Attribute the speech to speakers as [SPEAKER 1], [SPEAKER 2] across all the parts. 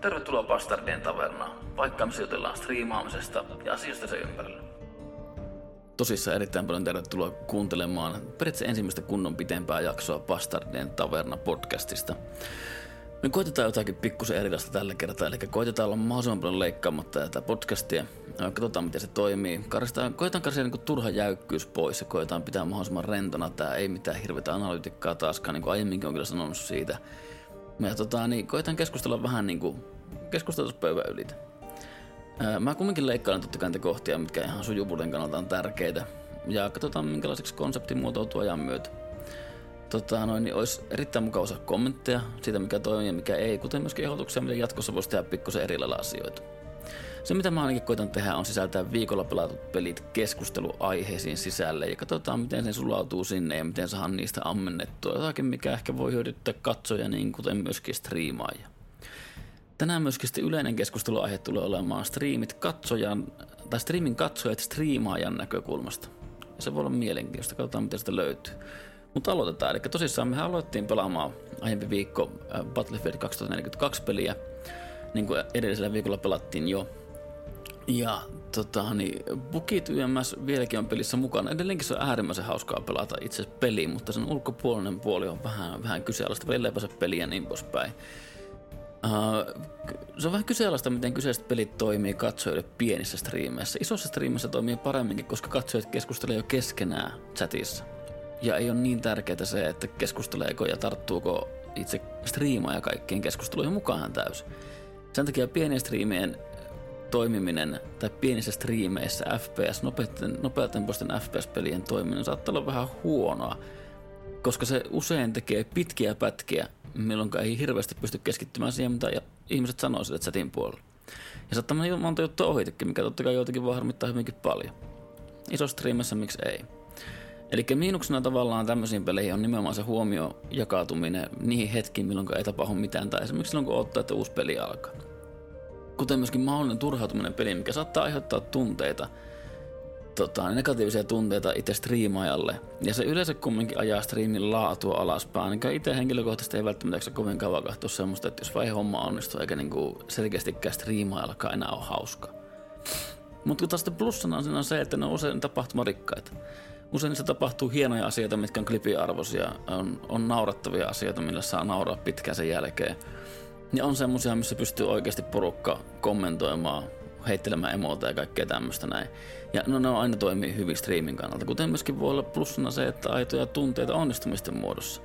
[SPEAKER 1] Tervetuloa Bastardien tavernaan, paikka missä jutellaan striimaamisesta ja asioista sen ympärillä. Tosissaan erittäin paljon tervetuloa kuuntelemaan periaatteessa ensimmäistä kunnon pitempää jaksoa Bastardien taverna podcastista. Me koitetaan jotakin pikkusen erilaista tällä kertaa, eli koitetaan olla mahdollisimman paljon leikkaamatta tätä podcastia. Katsotaan, miten se toimii. Karistaan, koetaan karsia niin turha jäykkyys pois ja koetaan pitää mahdollisimman rentona. Tämä ei mitään hirveätä analytikkaa taaskaan, niin kuin aiemminkin on kyllä sanonut siitä. Ja tota, niin koetaan keskustella vähän niin kuin keskusteluspöydän yli. Mä kumminkin leikkailen totta kai kohtia, mitkä ihan sujuvuuden kannalta on tärkeitä. Ja katsotaan, minkälaiseksi konsepti muotoutuu ajan myötä tota, noin, niin olisi erittäin mukava osaa kommentteja siitä, mikä toimii ja mikä ei, kuten myöskin ehdotuksia, miten jatkossa voisi tehdä pikkusen eri lailla asioita. Se, mitä mä ainakin koitan tehdä, on sisältää viikolla pelatut pelit keskusteluaiheisiin sisälle ja katsotaan, miten se sulautuu sinne ja miten saadaan niistä ammennettua jotakin, mikä ehkä voi hyödyttää katsoja niin kuten myöskin striimaajia. Tänään myöskin yleinen keskusteluaihe tulee olemaan striimit katsojan, tai striimin katsojat striimaajan näkökulmasta. Ja se voi olla mielenkiintoista, katsotaan miten sitä löytyy. Mutta aloitetaan. Eli tosissaan me aloittiin pelaamaan aiempi viikko äh, Battlefield 2042 peliä, niin kuin edellisellä viikolla pelattiin jo. Ja tota, niin, Bukit YMS vieläkin on pelissä mukana. Edelleenkin se on äärimmäisen hauskaa pelata itse peli, mutta sen ulkopuolinen puoli on vähän, vähän kyseenalaista. Välillä pääse peliä niin poispäin. Uh, se on vähän kyseenalaista, miten kyseiset pelit toimii katsojille pienissä striimeissä. Isossa striimeissä toimii paremminkin, koska katsojat keskustelevat jo keskenään chatissa. Ja ei ole niin tärkeää se, että keskusteleeko ja tarttuuko itse striimaaja kaikkien keskusteluihin mukaan täysin. Sen takia pienien striimien toimiminen tai pienissä striimeissä FPS, nopeiden, nopeatempoisten FPS-pelien toimiminen saattaa olla vähän huonoa, koska se usein tekee pitkiä pätkiä, milloin ei hirveästi pysty keskittymään siihen, mitä ihmiset sanoo sille chatin puolella. Ja saattaa mennä monta juttua ohitekin, mikä totta kai joitakin voi harmittaa hyvinkin paljon. Iso striimissä miksi ei. Eli miinuksena tavallaan tämmöisiin peleihin on nimenomaan se huomio jakautuminen niihin hetkiin, milloin ei tapahdu mitään, tai esimerkiksi silloin kun ottaa, että uusi peli alkaa. Kuten myöskin mahdollinen turhautuminen peli, mikä saattaa aiheuttaa tunteita, tota, negatiivisia tunteita itse striimaajalle. Ja se yleensä kumminkin ajaa striimin laatua alaspäin. Ainakaan itse henkilökohtaisesti ei välttämättä kovin kauan katsoa semmoista, että jos vai homma onnistuu, eikä niinku selkeästikään striimaajallakaan enää ole hauska. Mutta taas plussana on, on se, että ne on usein tapahtumarikkaita. Usein se tapahtuu hienoja asioita, mitkä on klipiarvoisia, on, on naurattavia asioita, millä saa nauraa pitkään sen jälkeen. Ja on semmoisia, missä pystyy oikeasti porukka kommentoimaan, heittelemään emoita ja kaikkea tämmöistä näin. Ja no ne on aina toimii hyvin striimin kannalta, kuten myöskin voi olla plussana se, että aitoja tunteita onnistumisten muodossa.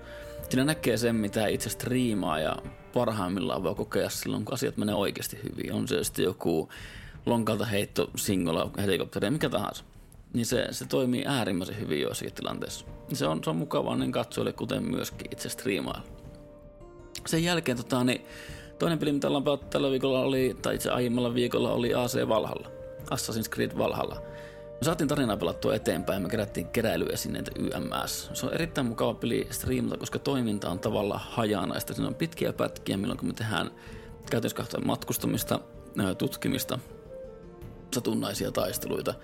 [SPEAKER 1] Siinä näkee sen, mitä itse striimaa ja parhaimmillaan voi kokea silloin, kun asiat menee oikeasti hyvin. On se sitten joku lonkalta heitto, singola, helikopteri, mikä tahansa niin se, se toimii äärimmäisen hyvin joissakin tilanteissa. Se on, se on mukavaa niin katsojille, kuten myöskin itse striimailla. Sen jälkeen tota, niin toinen peli, mitä ollaan pelattu tällä viikolla oli, tai itse aiemmalla viikolla oli AC Valhalla. Assassin's Creed Valhalla. Me saatiin tarinaa pelattua eteenpäin, me kerättiin keräilyesineitä YMS. Se on erittäin mukava peli striimata, koska toiminta on tavallaan hajanaista. Siinä on pitkiä pätkiä, milloin me tehdään käytännössä matkustamista, tutkimista, satunnaisia taisteluita –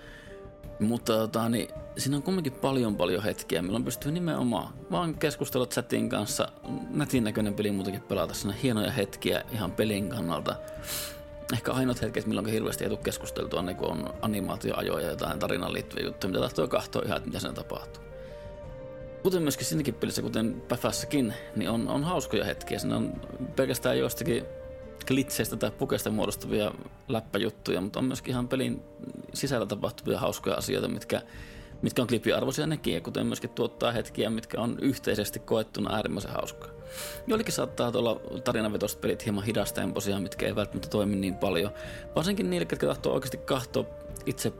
[SPEAKER 1] mutta tota, niin, siinä on kumminkin paljon paljon hetkiä, milloin pystyy nimenomaan vaan keskustella chatin kanssa. Nätin näköinen peli muutenkin pelata siinä hienoja hetkiä ihan pelin kannalta. Ehkä ainoat hetket, milloin hirveästi ei tule keskusteltua, niin kun on animaatioajoja ja jotain tarinaan liittyviä juttuja, mitä tahtoo katsoa ihan, että mitä siinä tapahtuu. Kuten myöskin siinäkin pelissä, kuten Päfässäkin, niin on, on hauskoja hetkiä. Siinä on pelkästään joistakin klitseistä tai pukeista muodostuvia läppäjuttuja, mutta on myöskin ihan pelin sisällä tapahtuvia hauskoja asioita, mitkä, mitkä on klipiarvoisia nekin, ja kuten myöskin tuottaa hetkiä, mitkä on yhteisesti koettuna äärimmäisen hauskaa. Joillekin saattaa olla tarinavetoiset pelit hieman hidastempoisia, mitkä ei välttämättä toimi niin paljon. Varsinkin niille, jotka tahtoo oikeasti katsoa itse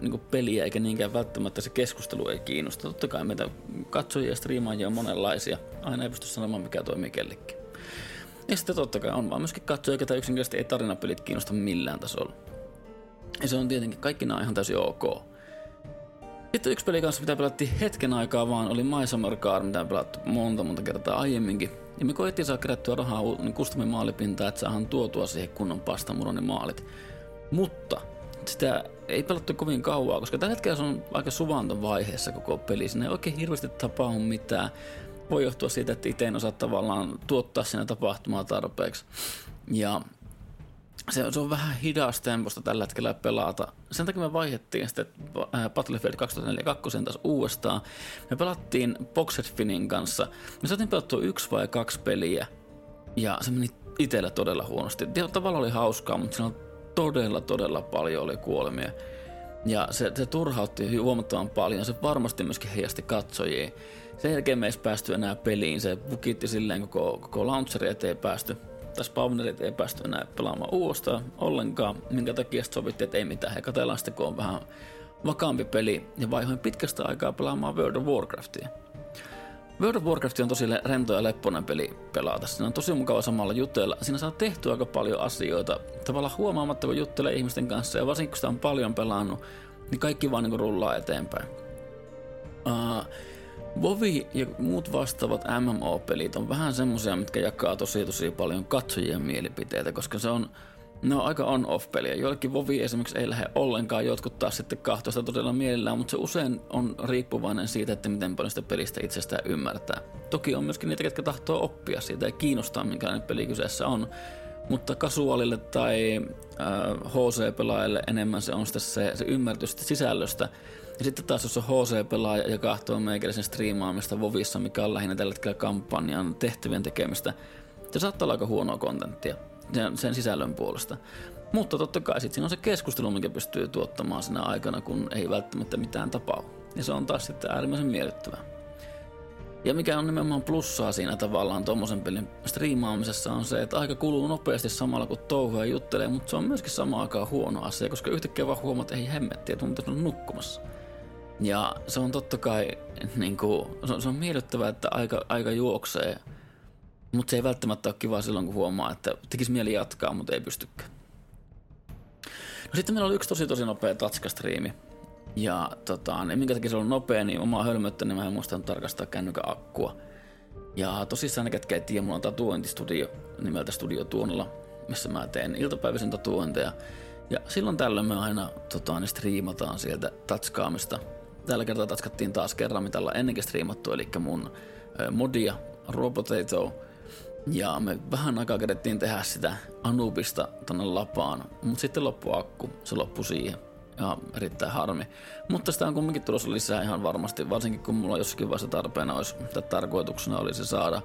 [SPEAKER 1] niin peliä, eikä niinkään välttämättä se keskustelu ei kiinnosta. Totta kai meitä katsojia ja striimaajia on monenlaisia. Aina ei pysty sanomaan, mikä toimii kellekin. Ja sitten totta kai on vaan myöskin katsoja, ketä yksinkertaisesti ei tarinapelit kiinnosta millään tasolla. Ja se on tietenkin kaikki nämä ihan täysin ok. Sitten yksi peli kanssa, mitä pelattiin hetken aikaa vaan, oli My Summer Car, mitä pelattu monta monta kertaa aiemminkin. Ja me koettiin saada kerättyä rahaa niin custom maalipintaa, että saadaan tuotua siihen kunnon pastamuronin maalit. Mutta sitä ei pelattu kovin kauaa, koska tällä hetkellä se on aika suvantovaiheessa koko peli. Siinä ei oikein hirveästi tapahdu mitään voi johtua siitä, että itse en osaa tavallaan tuottaa siinä tapahtumaa tarpeeksi. Ja se, se on vähän hidas temposta tällä hetkellä pelata. Sen takia me vaihdettiin sitten äh, Battlefield 2042 taas uudestaan. Me pelattiin Boxed Finin kanssa. Me saatiin pelattua yksi vai kaksi peliä. Ja se meni itsellä todella huonosti. Tavallaan oli hauskaa, mutta siinä on todella, todella paljon oli kuolemia. Ja se, se turhautti huomattavan paljon. Se varmasti myöskin heijasti katsojia. Sen jälkeen me ei päästy enää peliin. Se bukitti silleen koko, koko launcheri, ettei päästy tai spawnerit ei päästy enää pelaamaan uudestaan ollenkaan, minkä takia sovittiin, että ei mitään. Ja katsellaan sitten, kun on vähän vakaampi peli, ja vaihoin pitkästä aikaa pelaamaan World of Warcraftia. World of Warcraft on tosi rento ja lepponen peli pelata. Siinä on tosi mukava samalla jutella. Siinä saa tehtyä aika paljon asioita. Tavallaan huomaamatta, kun juttelee ihmisten kanssa, ja varsinkin kun sitä on paljon pelannut, niin kaikki vaan niin rullaa eteenpäin. Uh, Vovi ja muut vastaavat MMO-pelit on vähän semmoisia, mitkä jakaa tosi tosi paljon katsojien mielipiteitä, koska se on, ne on aika on-off-peliä. Joillekin Vovi esimerkiksi ei lähde ollenkaan, jotkut taas sitten kahtoista todella mielellään, mutta se usein on riippuvainen siitä, että miten paljon sitä pelistä itsestään ymmärtää. Toki on myöskin niitä, jotka tahtoo oppia siitä ja kiinnostaa, minkälainen peli kyseessä on. Mutta kasuaalille tai äh, HC-pelaajille enemmän se on sitten se, se ymmärtys sisällöstä, ja sitten taas jos on HC-pelaaja ja kahtoo meikäläisen striimaamista Vovissa, mikä on lähinnä tällä hetkellä kampanjan tehtävien tekemistä, se saattaa olla aika huonoa kontenttia sen, sisällön puolesta. Mutta totta kai sitten siinä on se keskustelu, mikä pystyy tuottamaan siinä aikana, kun ei välttämättä mitään tapahdu. Ja se on taas sitten äärimmäisen miellyttävää. Ja mikä on nimenomaan plussaa siinä tavallaan tuommoisen pelin striimaamisessa on se, että aika kuluu nopeasti samalla kun touhua juttelee, mutta se on myöskin samaan aikaan huono asia, koska yhtäkkiä vaan huomaat, että ei hemmettiä, pitäisi olla nukkumassa. Ja se on totta kai, niin kuin, se, on, se on miellyttävää, että aika, aika juoksee, mutta se ei välttämättä ole kiva silloin, kun huomaa, että tekisi mieli jatkaa, mutta ei pystykään. No sitten meillä oli yksi tosi tosi nopea tatskastriimi. Ja tota, niin minkä takia se on nopea, niin omaa hölmöttä, niin mä en muistanut tarkastaa kännykän akkua. Ja tosissaan ne, ketkä ei tiedä, mulla on tatuointistudio nimeltä Studio Tuonella, missä mä teen iltapäiväisen tatuointeja. Ja silloin tällöin me aina tota, niin striimataan sieltä tatskaamista Tällä kertaa tatskattiin taas kerran, mitä ollaan ennenkin striimattu, eli mun modia, Robotato, ja me vähän aikaa kedettiin tehdä sitä Anubista tonne lapaan, mutta sitten loppui akku, se loppui siihen. Ja erittäin harmi. Mutta sitä on kumminkin tulossa lisää ihan varmasti, varsinkin kun mulla jossakin vaiheessa tarpeena olisi, tai tarkoituksena olisi saada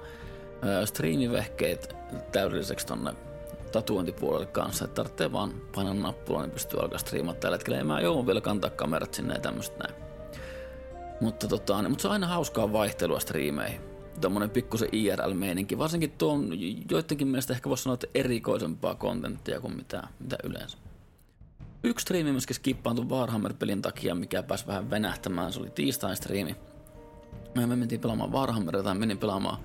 [SPEAKER 1] striimivehkeet täydelliseksi tonne tatuointipuolelle kanssa, että tarvitsee vaan painaa nappulaa, niin pystyy alkaa striimata tällä hetkellä. Mä joudun vielä kantaa kamerat sinne ja tämmöistä näin. Mutta, tota, mutta se on aina hauskaa vaihtelua striimeihin. Tuommoinen pikkusen IRL-meininki. Varsinkin tuon joidenkin mielestä ehkä voisi sanoa, että erikoisempaa kontenttia kuin mitä, mitä yleensä. Yksi striimi myöskin skippaantui Warhammer-pelin takia, mikä pääsi vähän venähtämään. Se oli tiistain striimi. Me mentiin pelaamaan Warhammeria tai menin pelaamaan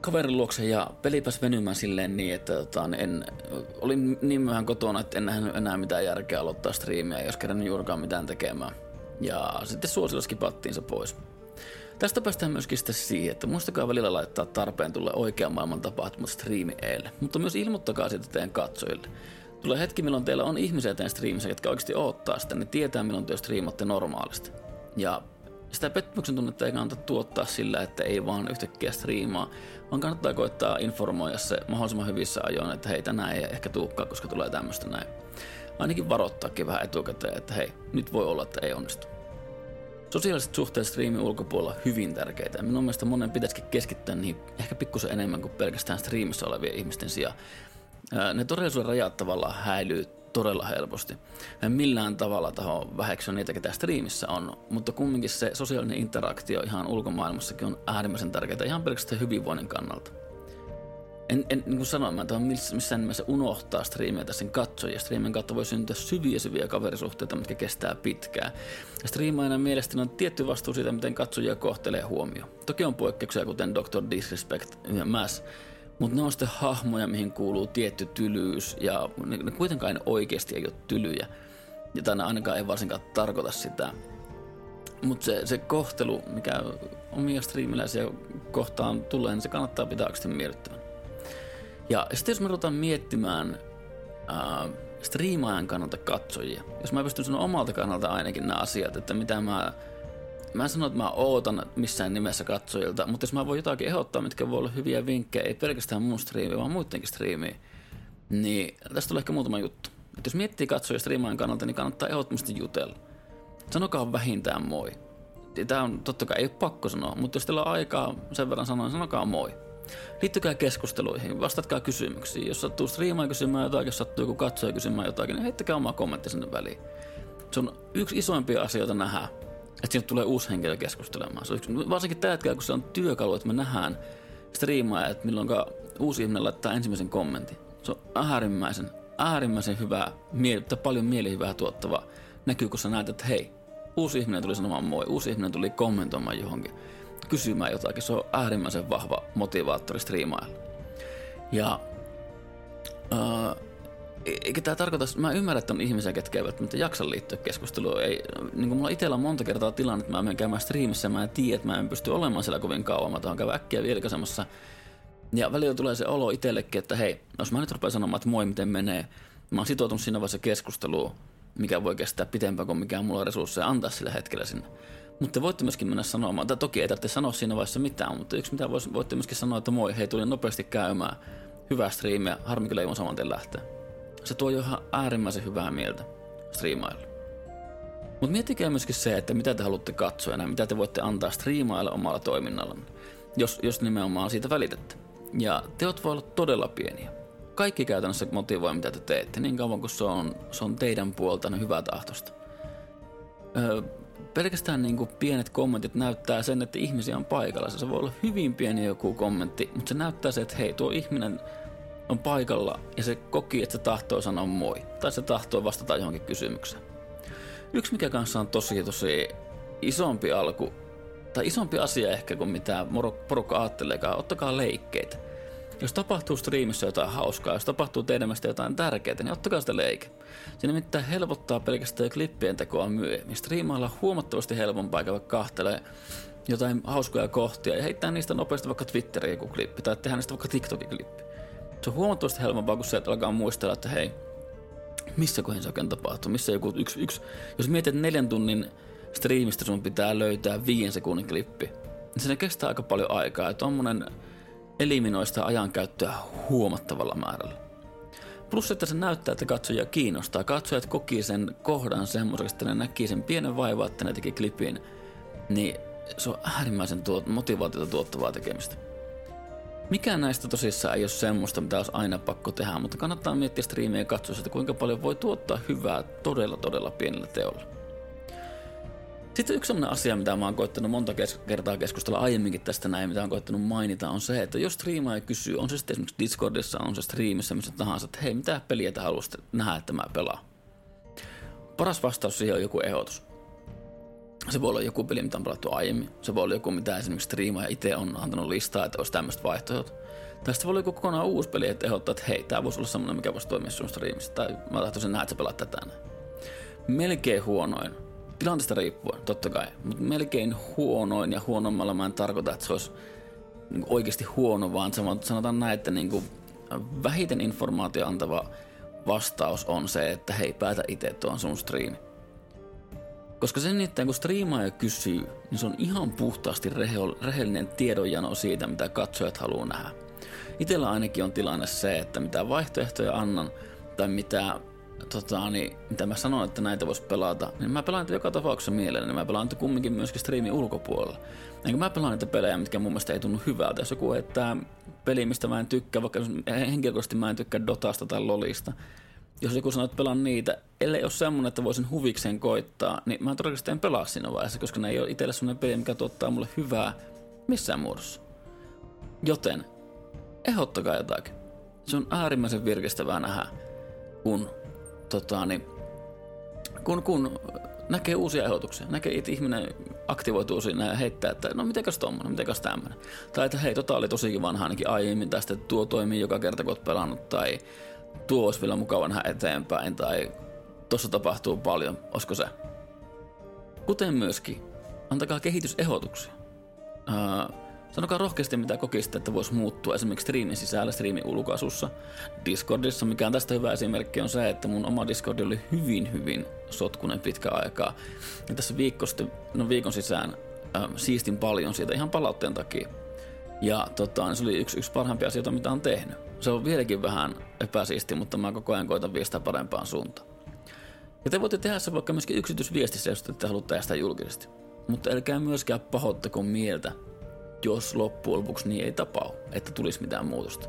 [SPEAKER 1] kaverin luokse ja peli pääsi venymään silleen niin, että tota, en, olin niin myöhään kotona, että en nähnyt enää mitään järkeä aloittaa striimiä, jos kerran juurikaan mitään tekemään. Ja sitten suosilla skipattiin se pois. Tästä päästään myöskin sitten siihen, että muistakaa välillä laittaa tarpeen tulla oikean maailman tapahtumat striimi eelle, mutta myös ilmoittakaa siitä teidän katsojille. Tulee hetki, milloin teillä on ihmisiä teidän striimissä, jotka oikeasti odottaa sitä, ne tietää, milloin te striimatte normaalisti. Ja sitä pettymyksen tunnetta ei kannata tuottaa sillä, että ei vaan yhtäkkiä striimaa, vaan kannattaa koittaa informoida se mahdollisimman hyvissä ajoin, että hei tänään ei ehkä tuukkaa, koska tulee tämmöistä näin ainakin varoittaakin vähän etukäteen, että hei, nyt voi olla, että ei onnistu. Sosiaaliset suhteet striimin ulkopuolella hyvin tärkeitä. Minun mielestä monen pitäisikin keskittyä niihin ehkä pikkusen enemmän kuin pelkästään striimissä olevien ihmisten sijaan. Ne todellisuuden rajat tavallaan häilyy todella helposti. En millään tavalla taho väheksyä niitä, ketä striimissä on, mutta kumminkin se sosiaalinen interaktio ihan ulkomaailmassakin on äärimmäisen tärkeää ihan pelkästään hyvinvoinnin kannalta en, en niin kuin sanoin, mä en missään nimessä unohtaa striimeitä sen katsojia. Striimien kautta voi syntyä syviä syviä kaverisuhteita, mitkä kestää pitkään. Ja striimaajana mielestäni on tietty vastuu siitä, miten katsojia kohtelee huomio. Toki on poikkeuksia, kuten Dr. Disrespect ja Mass, mutta ne on sitten hahmoja, mihin kuuluu tietty tylyys, ja ne, ne kuitenkaan oikeasti ei ole tylyjä. Ja tänä ainakaan ei varsinkaan tarkoita sitä. Mutta se, se kohtelu, mikä omia striimiläisiä kohtaan tulee, niin se kannattaa pitää oikeasti miellyttävän. Ja sitten jos me ruvetaan miettimään äh, striimaajan kannalta katsojia, jos mä pystyn sanoa omalta kannalta ainakin nämä asiat, että mitä mä Mä en sano, että mä ootan missään nimessä katsojilta, mutta jos mä voin jotakin ehdottaa, mitkä voi olla hyviä vinkkejä, ei pelkästään mun striimiä, vaan muidenkin striimiä, Niin tästä tulee ehkä muutama juttu. Et jos miettii katsoja striimaajan kannalta, niin kannattaa ehdottomasti jutella. Sanokaa vähintään moi. Tämä on totta kai ei ole pakko sanoa, mutta jos teillä on aikaa sen verran sanoa, niin sanokaa moi. Liittykää keskusteluihin, vastatkaa kysymyksiin. Jos sattuu striimaan kysymään jotakin, jos sattuu joku katsoja kysymään jotakin, niin heittäkää oma kommentti sinne väliin. Se on yksi isoimpia asioita nähdä, että sinne tulee uusi henkilö keskustelemaan. Se on yksi, varsinkin tällä hetkellä, kun se on työkalu, että me nähdään striimaa, että milloin uusi ihminen laittaa ensimmäisen kommentin. Se on äärimmäisen, äärimmäisen hyvää, paljon mielihyvää tuottavaa. Näkyy, kun sä näet, että hei, uusi ihminen tuli sanomaan moi, uusi ihminen tuli kommentoimaan johonkin, kysymään jotakin. Se on äärimmäisen vahva motivaattori striimailla. Ja äh, eikä tämä tarkoita, mä ymmärrän, että on ihmisiä, ketkä eivät mutta jaksa liittyä keskusteluun. Ei, niin kuin mulla itsellä on monta kertaa tilanne, että mä menen käymään striimissä mä en tiedä, että mä en pysty olemaan siellä kovin kauan. Mä tuohon käydä äkkiä vilkaisemassa. Ja välillä tulee se olo itsellekin, että hei, jos mä nyt rupean sanomaan, että moi, miten menee. Mä oon sitoutunut siinä vaiheessa keskusteluun, mikä voi kestää pitempään kuin mikään mulla on resursseja antaa sillä hetkellä sinne. Mutta voitte myöskin mennä sanomaan, tai toki ei tarvitse sanoa siinä vaiheessa mitään, mutta yksi mitä voitte myöskin sanoa, että moi, hei, tulin nopeasti käymään. Hyvää striimiä, harmi kyllä ei saman lähteä se tuo jo ihan äärimmäisen hyvää mieltä striimailla. Mutta miettikää myöskin se, että mitä te haluatte katsoa ja mitä te voitte antaa striimailla omalla toiminnalla, jos, jos nimenomaan siitä välitätte. Ja teot voi olla todella pieniä. Kaikki käytännössä motivoi, mitä te teette, niin kauan kuin se on, se on teidän puoltanne hyvää tahtosta. Öö, pelkästään niin kuin pienet kommentit näyttää sen, että ihmisiä on paikalla. Se voi olla hyvin pieni joku kommentti, mutta se näyttää se, että hei, tuo ihminen on paikalla ja se koki, että se tahtoo sanoa moi. Tai se tahtoo vastata johonkin kysymykseen. Yksi mikä kanssa on tosi tosi isompi alku, tai isompi asia ehkä kuin mitä porukka ajatteleekaan, ottakaa leikkeitä. Jos tapahtuu striimissä jotain hauskaa, jos tapahtuu teidän mielestä jotain tärkeää, niin ottakaa sitä leike. Se nimittäin helpottaa pelkästään jo klippien tekoa myöhemmin. Striimailla on huomattavasti helpompaa käydä kahtelee jotain hauskoja kohtia ja heittää niistä nopeasti vaikka Twitteriin joku klippi tai tehdä niistä vaikka TikTokin klippi. Se on huomattavasti helpompaa, kun sieltä alkaa muistella, että hei, missä kohin se oikein tapahtuu, missä joku yksi, yksi. Jos mietit neljän tunnin striimistä sun pitää löytää viien sekunnin klippi, niin se kestää aika paljon aikaa, ja tuommoinen eliminoista ajankäyttöä huomattavalla määrällä. Plus, että se näyttää, että katsojia kiinnostaa. Katsojat koki sen kohdan semmoiseksi, että ne näki sen pienen vaivaa, että ne teki klipin. Niin se on äärimmäisen tuot, motivaatiota tuottavaa tekemistä. Mikään näistä tosissaan ei ole semmoista, mitä olisi aina pakko tehdä, mutta kannattaa miettiä striimiä ja katsoa että kuinka paljon voi tuottaa hyvää todella todella pienellä teolla. Sitten yksi sellainen asia, mitä mä oon koittanut monta kes- kertaa keskustella aiemminkin tästä näin, mitä oon koittanut mainita, on se, että jos striimaaja kysyy, on se sitten esimerkiksi Discordissa, on se striimissä, missä tahansa, että hei, mitä peliä te haluaisitte nähdä, että mä pelaan? Paras vastaus siihen on joku ehdotus. Se voi olla joku peli, mitä on pelattu aiemmin. Se voi olla joku, mitä esimerkiksi striimaaja itse on antanut listaa, että olisi tämmöistä vaihtoehtoa. Tai sitten voi olla joku kokonaan uusi peli, että ehdottaa, että hei, tämä voisi olla semmoinen, mikä voisi toimia sun striimissä. Tai mä tahtoisin nähdä, että sä pelaat tätä. Melkein huonoin. Tilanteesta riippuen, totta kai. Mutta melkein huonoin ja huonommalla mä en tarkoita, että se olisi niin oikeasti huono, vaan sanotaan näin, että niin kuin vähiten informaatio antava vastaus on se, että hei, päätä itse tuon sun striimi. Koska sen niiden, kun striimaaja kysyy, niin se on ihan puhtaasti rehellinen tiedonjano siitä, mitä katsojat haluaa nähdä. Itellä ainakin on tilanne se, että mitä vaihtoehtoja annan tai mitä, tota, niin, mitä mä sanon, että näitä voisi pelata, niin mä pelaan joka tapauksessa mielelläni. Niin mä pelaan niitä kumminkin myöskin striimin ulkopuolella. Enkä mä pelaan niitä pelejä, mitkä mun mielestä ei tunnu hyvältä. Jos joku heittää peli, mistä mä en tykkää, vaikka henkilökohtaisesti mä en tykkää Dotasta tai Lolista, jos joku sanoo, että pelaan niitä, ellei ole semmonen, että voisin huvikseen koittaa, niin mä todennäköisesti en pelaa siinä vaiheessa, koska ne ei ole itselle semmoinen peli, mikä tuottaa mulle hyvää missään muodossa. Joten, ehdottakaa jotakin. Se on äärimmäisen virkistävää nähdä, kun, tota, niin, kun, kun näkee uusia ehdotuksia. Näkee, että ihminen aktivoituu siinä ja heittää, että no mitenkäs tommonen, mitenkäs tämmönen. Tai että hei, tota oli tosi vanha ainakin aiemmin, tästä tuo toimii joka kerta kun oot pelannut, tai tuo olisi vielä mukava nähdä eteenpäin tai tuossa tapahtuu paljon, olisiko se? Kuten myöskin, antakaa kehitysehdotuksia. Uh, sanokaa rohkeasti, mitä kokisitte, että voisi muuttua esimerkiksi striimin sisällä, striimin ulkaisussa. Discordissa, mikä on tästä hyvä esimerkki, on se, että mun oma Discord oli hyvin, hyvin sotkunen pitkä aikaa. Ja tässä viikosti, no viikon sisään uh, siistin paljon siitä ihan palautteen takia. Ja tota, se oli yksi, yksi parhaimpia asioita, mitä on tehnyt Se on vieläkin vähän epäsiisti, mutta mä koko ajan koitan viestää parempaan suuntaan. Ja te voitte tehdä se vaikka myöskin yksityisviestissä, jos te haluatte tehdä sitä julkisesti. Mutta älkää myöskään pahoittako mieltä, jos loppujen lopuksi niin ei tapahdu, että tulisi mitään muutosta.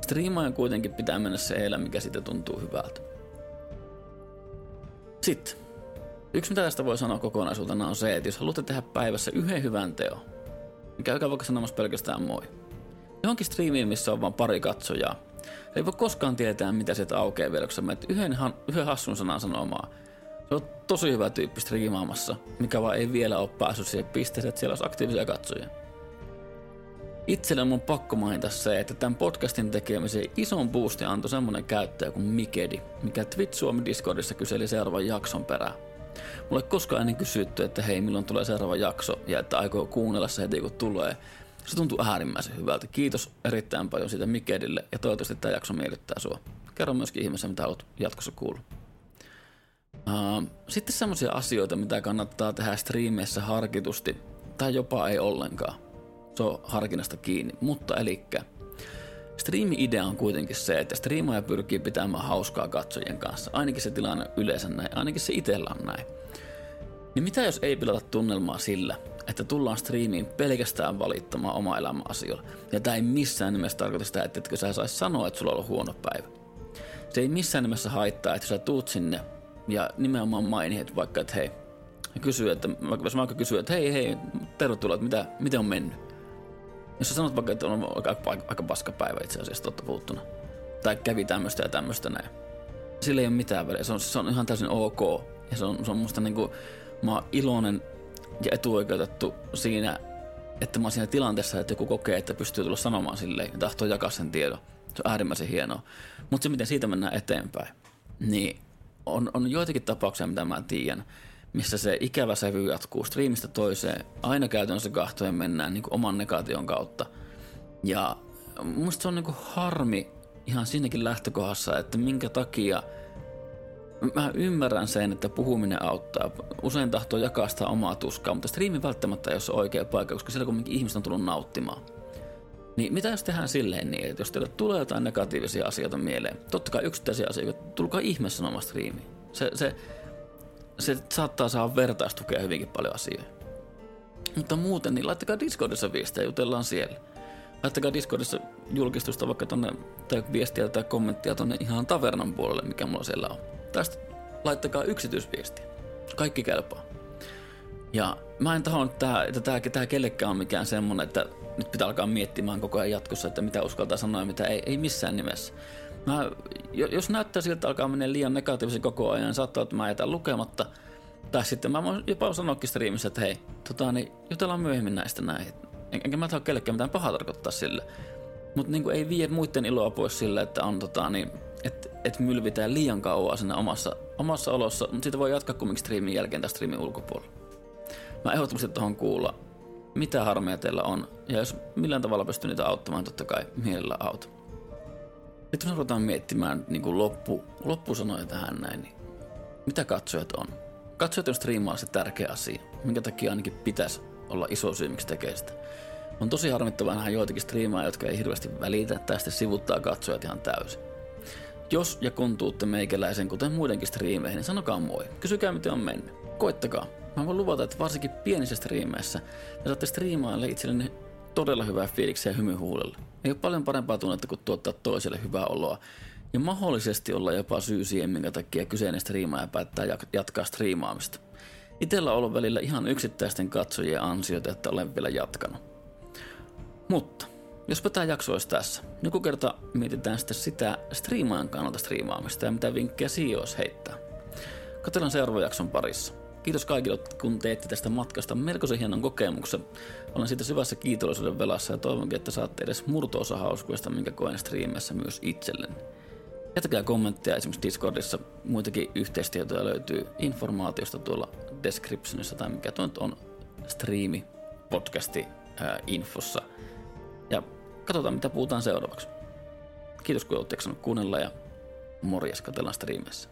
[SPEAKER 1] Striimaajan kuitenkin pitää mennä se elämä, mikä siitä tuntuu hyvältä. Sitten, yksi mitä tästä voi sanoa kokonaisuutena on se, että jos haluatte tehdä päivässä yhden hyvän teon, niin käykää vaikka sanomassa pelkästään moi. Johonkin striimiin, missä on vain pari katsojaa. Ei voi koskaan tietää, mitä sieltä aukeaa vielä, kun yhden, yhden hassun sanan sanomaan. Se on tosi hyvä tyyppi striimaamassa, mikä vaan ei vielä ole päässyt siihen pisteeseen, että siellä olisi aktiivisia katsojia. Itsellä mun pakko mainita se, että tämän podcastin tekemiseen ison boostin antoi semmonen käyttäjä kuin Mikedi, mikä Twitch Suomi Discordissa kyseli seuraavan jakson perään. Mulle koskaan ennen kysytty, että hei, milloin tulee seuraava jakso ja että aikoo kuunnella se heti kun tulee. Se tuntuu äärimmäisen hyvältä. Kiitos erittäin paljon siitä Mikedille ja toivottavasti tämä jakso miellyttää sua. Kerro myöskin ihmeessä, mitä haluat jatkossa kuulla. Sitten semmoisia asioita, mitä kannattaa tehdä striimeissä harkitusti tai jopa ei ollenkaan. Se on harkinnasta kiinni. Mutta elikkä, Striimi-idea on kuitenkin se, että striimaaja pyrkii pitämään hauskaa katsojien kanssa. Ainakin se tilanne yleensä näin, ainakin se itsellä on näin. Niin mitä jos ei pilata tunnelmaa sillä, että tullaan striimiin pelkästään valittamaan oma elämän asioilla. Ja tämä ei missään nimessä tarkoita sitä, että etkö sä saisi sanoa, että sulla on ollut huono päivä. Se ei missään nimessä haittaa, että sä tuut sinne ja nimenomaan mainit vaikka, että hei, kysyy, että, jos mä vaikka kysyy, että hei, hei, tervetuloa, että mitä, miten on mennyt? Jos sä sanot vaikka, että on aika, aika, aika paska päivä itse asiassa totta puuttuna. Tai kävi tämmöistä ja tämmöistä näin. Sillä ei ole mitään väliä. Se on, se on ihan täysin ok. Ja se on, se on musta niinku, mä oon iloinen ja etuoikeutettu siinä, että mä oon siinä tilanteessa, että joku kokee, että pystyy tulla sanomaan silleen ja tahtoo jakaa sen tiedon. Se on äärimmäisen hienoa. Mutta se, miten siitä mennään eteenpäin, niin on, on joitakin tapauksia, mitä mä tiedän, missä se ikävä sävy jatkuu striimistä toiseen. Aina käytännössä kahtojen mennään niin kuin oman negaation kautta. Ja musta se on niin kuin harmi ihan siinäkin lähtökohdassa, että minkä takia mä ymmärrän sen, että puhuminen auttaa. Usein tahtoo jakaa sitä omaa tuskaa, mutta striimi välttämättä ei ole se oikea paikka, koska siellä kuitenkin ihmiset on tullut nauttimaan. Niin mitä jos tehdään silleen niin, että jos teille tulee jotain negatiivisia asioita mieleen, totta kai yksittäisiä asioita, tulkaa ihmeessä sanomaan striimiin. Se, se, se saattaa saada vertaistukea hyvinkin paljon asioita. Mutta muuten, niin laittakaa Discordissa viestiä, jutellaan siellä. Laittakaa Discordissa julkistusta vaikka tonne, tai viestiä tai kommenttia tonne ihan tavernan puolelle, mikä mulla siellä on. Tästä laittakaa yksityisviestiä. Kaikki kelpaa. Ja mä en tahon, että tämä, tämä kellekään on mikään semmonen, että nyt pitää alkaa miettimään koko ajan jatkossa, että mitä uskaltaa sanoa ja mitä ei, ei missään nimessä. Mä, jos näyttää siltä, että alkaa mennä liian negatiivisen koko ajan, niin saattaa, että mä jätän lukematta. Tai sitten mä voin jopa sanoakin striimissä, että hei, tota, niin jutellaan myöhemmin näistä näin. Enkä mä tahdo kellekään mitään pahaa tarkoittaa sille. Mutta niin ei vie muiden iloa pois sille, että on tota, niin, et, et mylvitään liian kauan siinä omassa, omassa olossa, mutta siitä voi jatkaa kumminkin striimin jälkeen tai striimin ulkopuolella. Mä ehdottomasti tuohon kuulla, mitä harmeja teillä on, ja jos millään tavalla pystyy niitä auttamaan, totta kai mielellä auta. Nyt jos ruvetaan miettimään niin kuin loppu, loppusanoja tähän näin, niin mitä katsojat on? Katsojat on striimaa se tärkeä asia, minkä takia ainakin pitäisi olla iso syy, miksi tekee sitä. On tosi harmittavaa nähdä joitakin striimaa, jotka ei hirveästi välitä tai sitten sivuttaa katsojat ihan täysin. Jos ja kun tuutte meikäläisen, kuten muidenkin striimeihin, niin sanokaa moi. Kysykää, miten on mennyt. Koittakaa. Mä voin luvata, että varsinkin pienissä striimeissä te saatte striimailla itsellenne todella hyvää fiiliksiä hymyhuulella. Ei ole paljon parempaa tunnetta kuin tuottaa toiselle hyvää oloa. Ja mahdollisesti olla jopa syy siihen, minkä takia kyseinen striimaaja päättää jatkaa striimaamista. Itellä on ollut välillä ihan yksittäisten katsojien ansiota, että olen vielä jatkanut. Mutta, jos tämä jakso olisi tässä, joku kerta mietitään sitten sitä striimaajan kannalta striimaamista ja mitä vinkkejä siihen olisi heittää. Katsellaan seuraavan jakson parissa. Kiitos kaikille, kun teette tästä matkasta melkoisen hienon kokemuksen. Olen siitä syvässä kiitollisuuden velassa ja toivonkin, että saatte edes murto-osa hauskuista, minkä koen striimissä myös itselleni. Jättäkää kommentteja esimerkiksi Discordissa. Muitakin yhteistietoja löytyy informaatiosta tuolla descriptionissa tai mikä tuo on striimi podcasti infossa. Ja katsotaan, mitä puhutaan seuraavaksi. Kiitos, kun olette kuunnella ja morjes, katellaan striimissä.